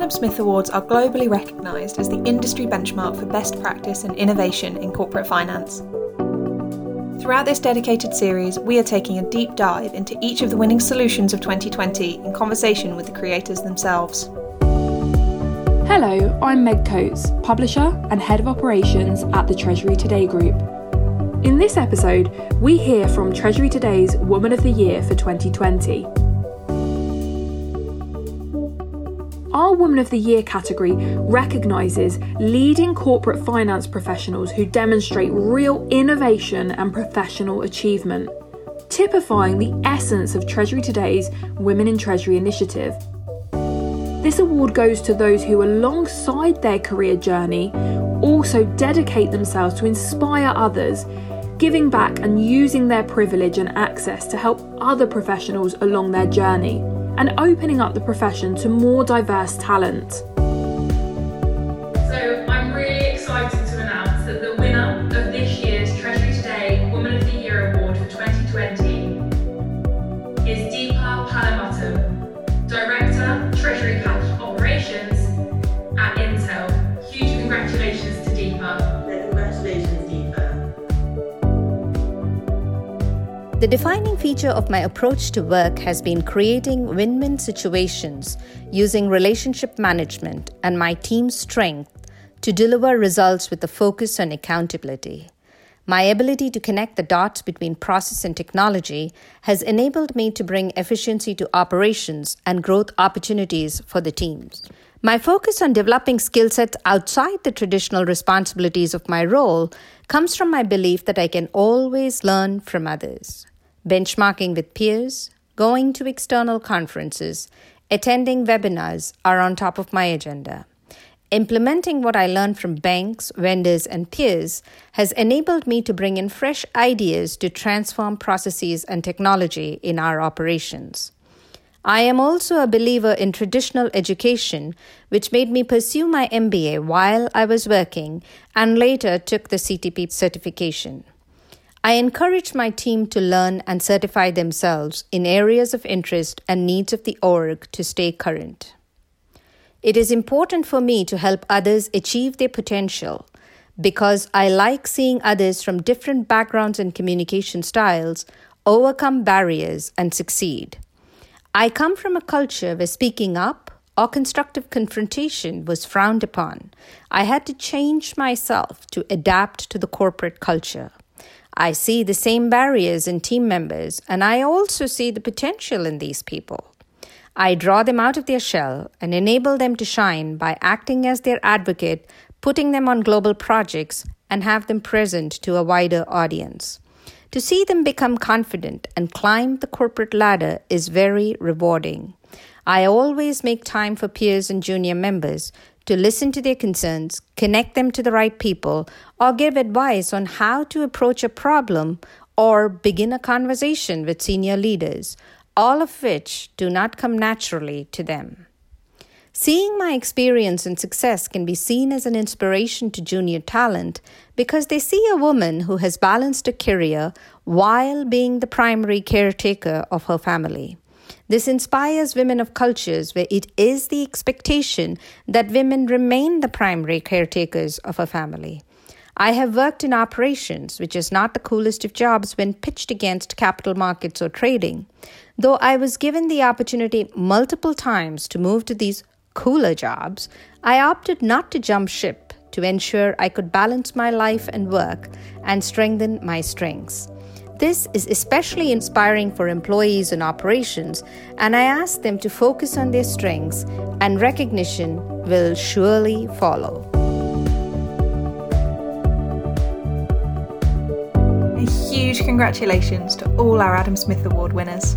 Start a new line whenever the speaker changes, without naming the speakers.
Adam Smith Awards are globally recognised as the industry benchmark for best practice and innovation in corporate finance. Throughout this dedicated series, we are taking a deep dive into each of the winning solutions of 2020 in conversation with the creators themselves.
Hello, I'm Meg Coates, publisher and head of operations at the Treasury Today Group. In this episode, we hear from Treasury Today's Woman of the Year for 2020. Our Woman of the Year category recognises leading corporate finance professionals who demonstrate real innovation and professional achievement, typifying the essence of Treasury Today's Women in Treasury initiative. This award goes to those who, alongside their career journey, also dedicate themselves to inspire others, giving back and using their privilege and access to help other professionals along their journey and opening up the profession to more diverse talent.
The defining feature of my approach to work has been creating win win situations using relationship management and my team's strength to deliver results with a focus on accountability. My ability to connect the dots between process and technology has enabled me to bring efficiency to operations and growth opportunities for the teams. My focus on developing skill sets outside the traditional responsibilities of my role comes from my belief that I can always learn from others benchmarking with peers, going to external conferences, attending webinars are on top of my agenda. Implementing what I learned from banks, vendors, and peers has enabled me to bring in fresh ideas to transform processes and technology in our operations. I am also a believer in traditional education, which made me pursue my MBA while I was working and later took the CTP certification. I encourage my team to learn and certify themselves in areas of interest and needs of the org to stay current. It is important for me to help others achieve their potential because I like seeing others from different backgrounds and communication styles overcome barriers and succeed. I come from a culture where speaking up or constructive confrontation was frowned upon. I had to change myself to adapt to the corporate culture. I see the same barriers in team members, and I also see the potential in these people. I draw them out of their shell and enable them to shine by acting as their advocate, putting them on global projects, and have them present to a wider audience. To see them become confident and climb the corporate ladder is very rewarding. I always make time for peers and junior members to listen to their concerns, connect them to the right people, or give advice on how to approach a problem or begin a conversation with senior leaders, all of which do not come naturally to them. Seeing my experience and success can be seen as an inspiration to junior talent because they see a woman who has balanced a career while being the primary caretaker of her family. This inspires women of cultures where it is the expectation that women remain the primary caretakers of a family. I have worked in operations, which is not the coolest of jobs when pitched against capital markets or trading. Though I was given the opportunity multiple times to move to these cooler jobs, I opted not to jump ship to ensure I could balance my life and work and strengthen my strengths. This is especially inspiring for employees in operations, and I ask them to focus on their strengths, and recognition will surely follow.
A huge congratulations to all our Adam Smith Award winners.